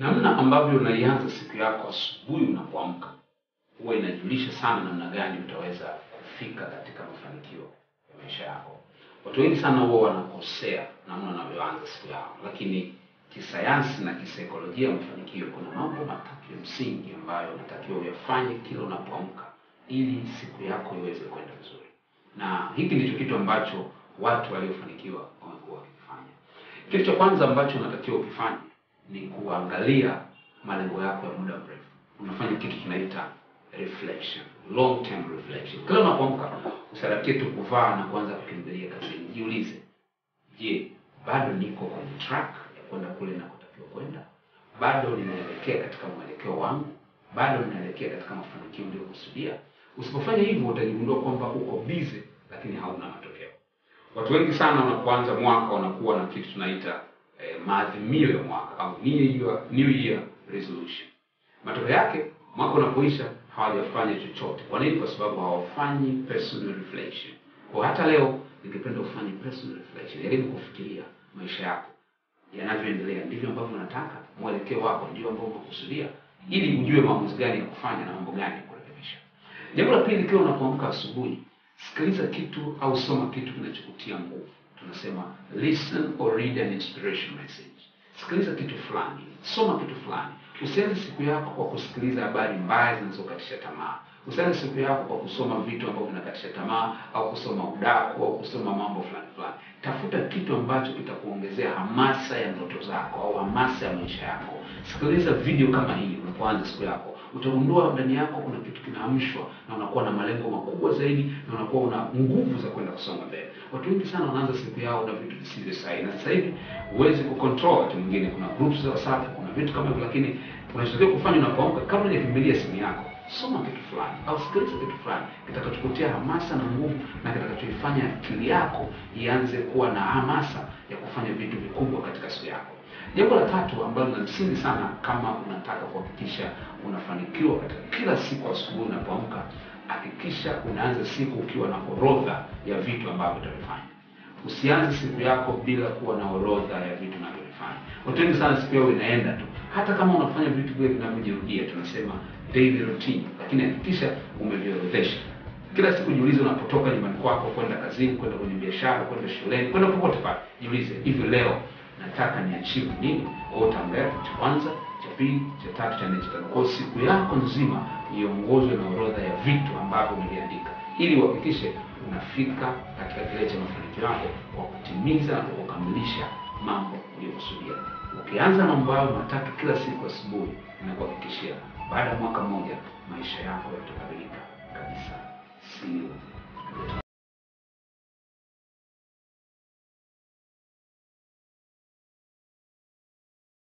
Namna ambavyo unaianza siku yako asubuhi unapoamka huwa inajulisha sana namna gani utaweza kufika katika mafanikio ya maisha yako. Watu wengi sana huwa wanakosea namna wanavyoanza siku yao, lakini kisayansi na kisaikolojia ya mafanikio kuna mambo matatu ya msingi ambayo unatakiwa uyafanye kila unapoamka ili siku yako iweze kwenda vizuri, na hiki ndicho kitu ambacho watu waliofanikiwa wamekuwa wakifanya. Kitu cha kwanza ambacho unatakiwa ukifanye ni kuangalia malengo yako ya muda mrefu. Unafanya kitu kinaita reflection, long term reflection. Kila unapoamka usaratie tu kuvaa na kuanza kukimbilia kazini, jiulize, je, bado niko kwenye track ya kwenda kule nakotakiwa kwenda? Bado ninaelekea katika mwelekeo wangu? Bado ninaelekea katika mafanikio niliyokusudia? Usipofanya hivyo, utajigundua kwamba uko busy lakini hauna matokeo. Watu wengi sana wanapoanza mwaka wanakuwa na kitu tunaita eh, maadhimio ya mwaka au new year, resolution. Matokeo yake mwaka unapoisha hawajafanya chochote. Kwa nini? Kwa sababu hawafanyi personal reflection. Kwa hata leo ningependa ufanye personal reflection. Jaribu kufikiria maisha yako yanavyoendelea, ndivyo ambavyo unataka, mwelekeo wako ndio ambao umekusudia, ili ujue maamuzi gani ya kufanya na mambo gani ya kurekebisha. Jambo la pili, kila unapoamka asubuhi, sikiliza kitu au soma kitu kinachokutia nguvu. Tunasema listen or read an inspiration message. Sikiliza kitu fulani, soma kitu fulani. Usianze siku yako kwa kusikiliza habari mbaya zinazokatisha tamaa. Usianze siku yako kwa kusoma vitu ambavyo vinakatisha tamaa au kusoma udaku au kusoma mambo fulani fulani. Tafuta kitu ambacho kitakuongezea hamasa ya ndoto zako au hamasa ya maisha yako. Sikiliza video kama hii unapoanza siku yako, utagundua ndani yako kuna kitu kinaamshwa na unakuwa na malengo makubwa zaidi na unakuwa una nguvu za kwenda kusonga mbele. Watu wengi sana wanaanza siku yao na vitu visivyo sahihi, na sasa hivi huwezi kucontrol. Wakati mwingine kuna groups za WhatsApp, kuna vitu kama hivyo, lakini unachotakiwa kufanya unapoamka, kabla hujakimbilia simu yako, soma kitu fulani au sikiliza kitu fulani kitakachokutia hamasa na nguvu na kitakachoifanya akili yako ianze kuwa na hamasa ya kufanya vitu vikubwa katika siku yako. Jambo la tatu ambalo ni msingi sana kama unataka kuhakikisha unafanikiwa katika kila siku asubuhi unapoamka, hakikisha unaanza siku ukiwa na orodha ya vitu ambavyo utavifanya. Usianze siku yako bila kuwa na orodha ya vitu unavyovifanya. Watu wengi sana siku yao inaenda tu, hata kama unafanya vitu vile vinavyojirudia, tunasema daily routine, lakini hakikisha umeviorodhesha. Kila siku jiulize, unapotoka nyumbani kwako kwenda kazini, kwenda kwenye biashara, kwenda shuleni, kwenda popote pale, jiulize, hivi leo nataka ni achieve nini? Kwa utaangalia cha kwanza, cha pili, cha tatu, cha nne, cha tano. Kwa siku yako nzima iongozwe na orodha ya vitu ambavyo umeviandika, ili uhakikishe unafika katika kile cha mafanikio yako kwa kutimiza na kukamilisha mambo uliyokusudia. Ukianza mambo hayo matatu kila siku asubuhi, inakuhakikishia baada ya mwaka mmoja maisha yako yatabadilika kabisa. You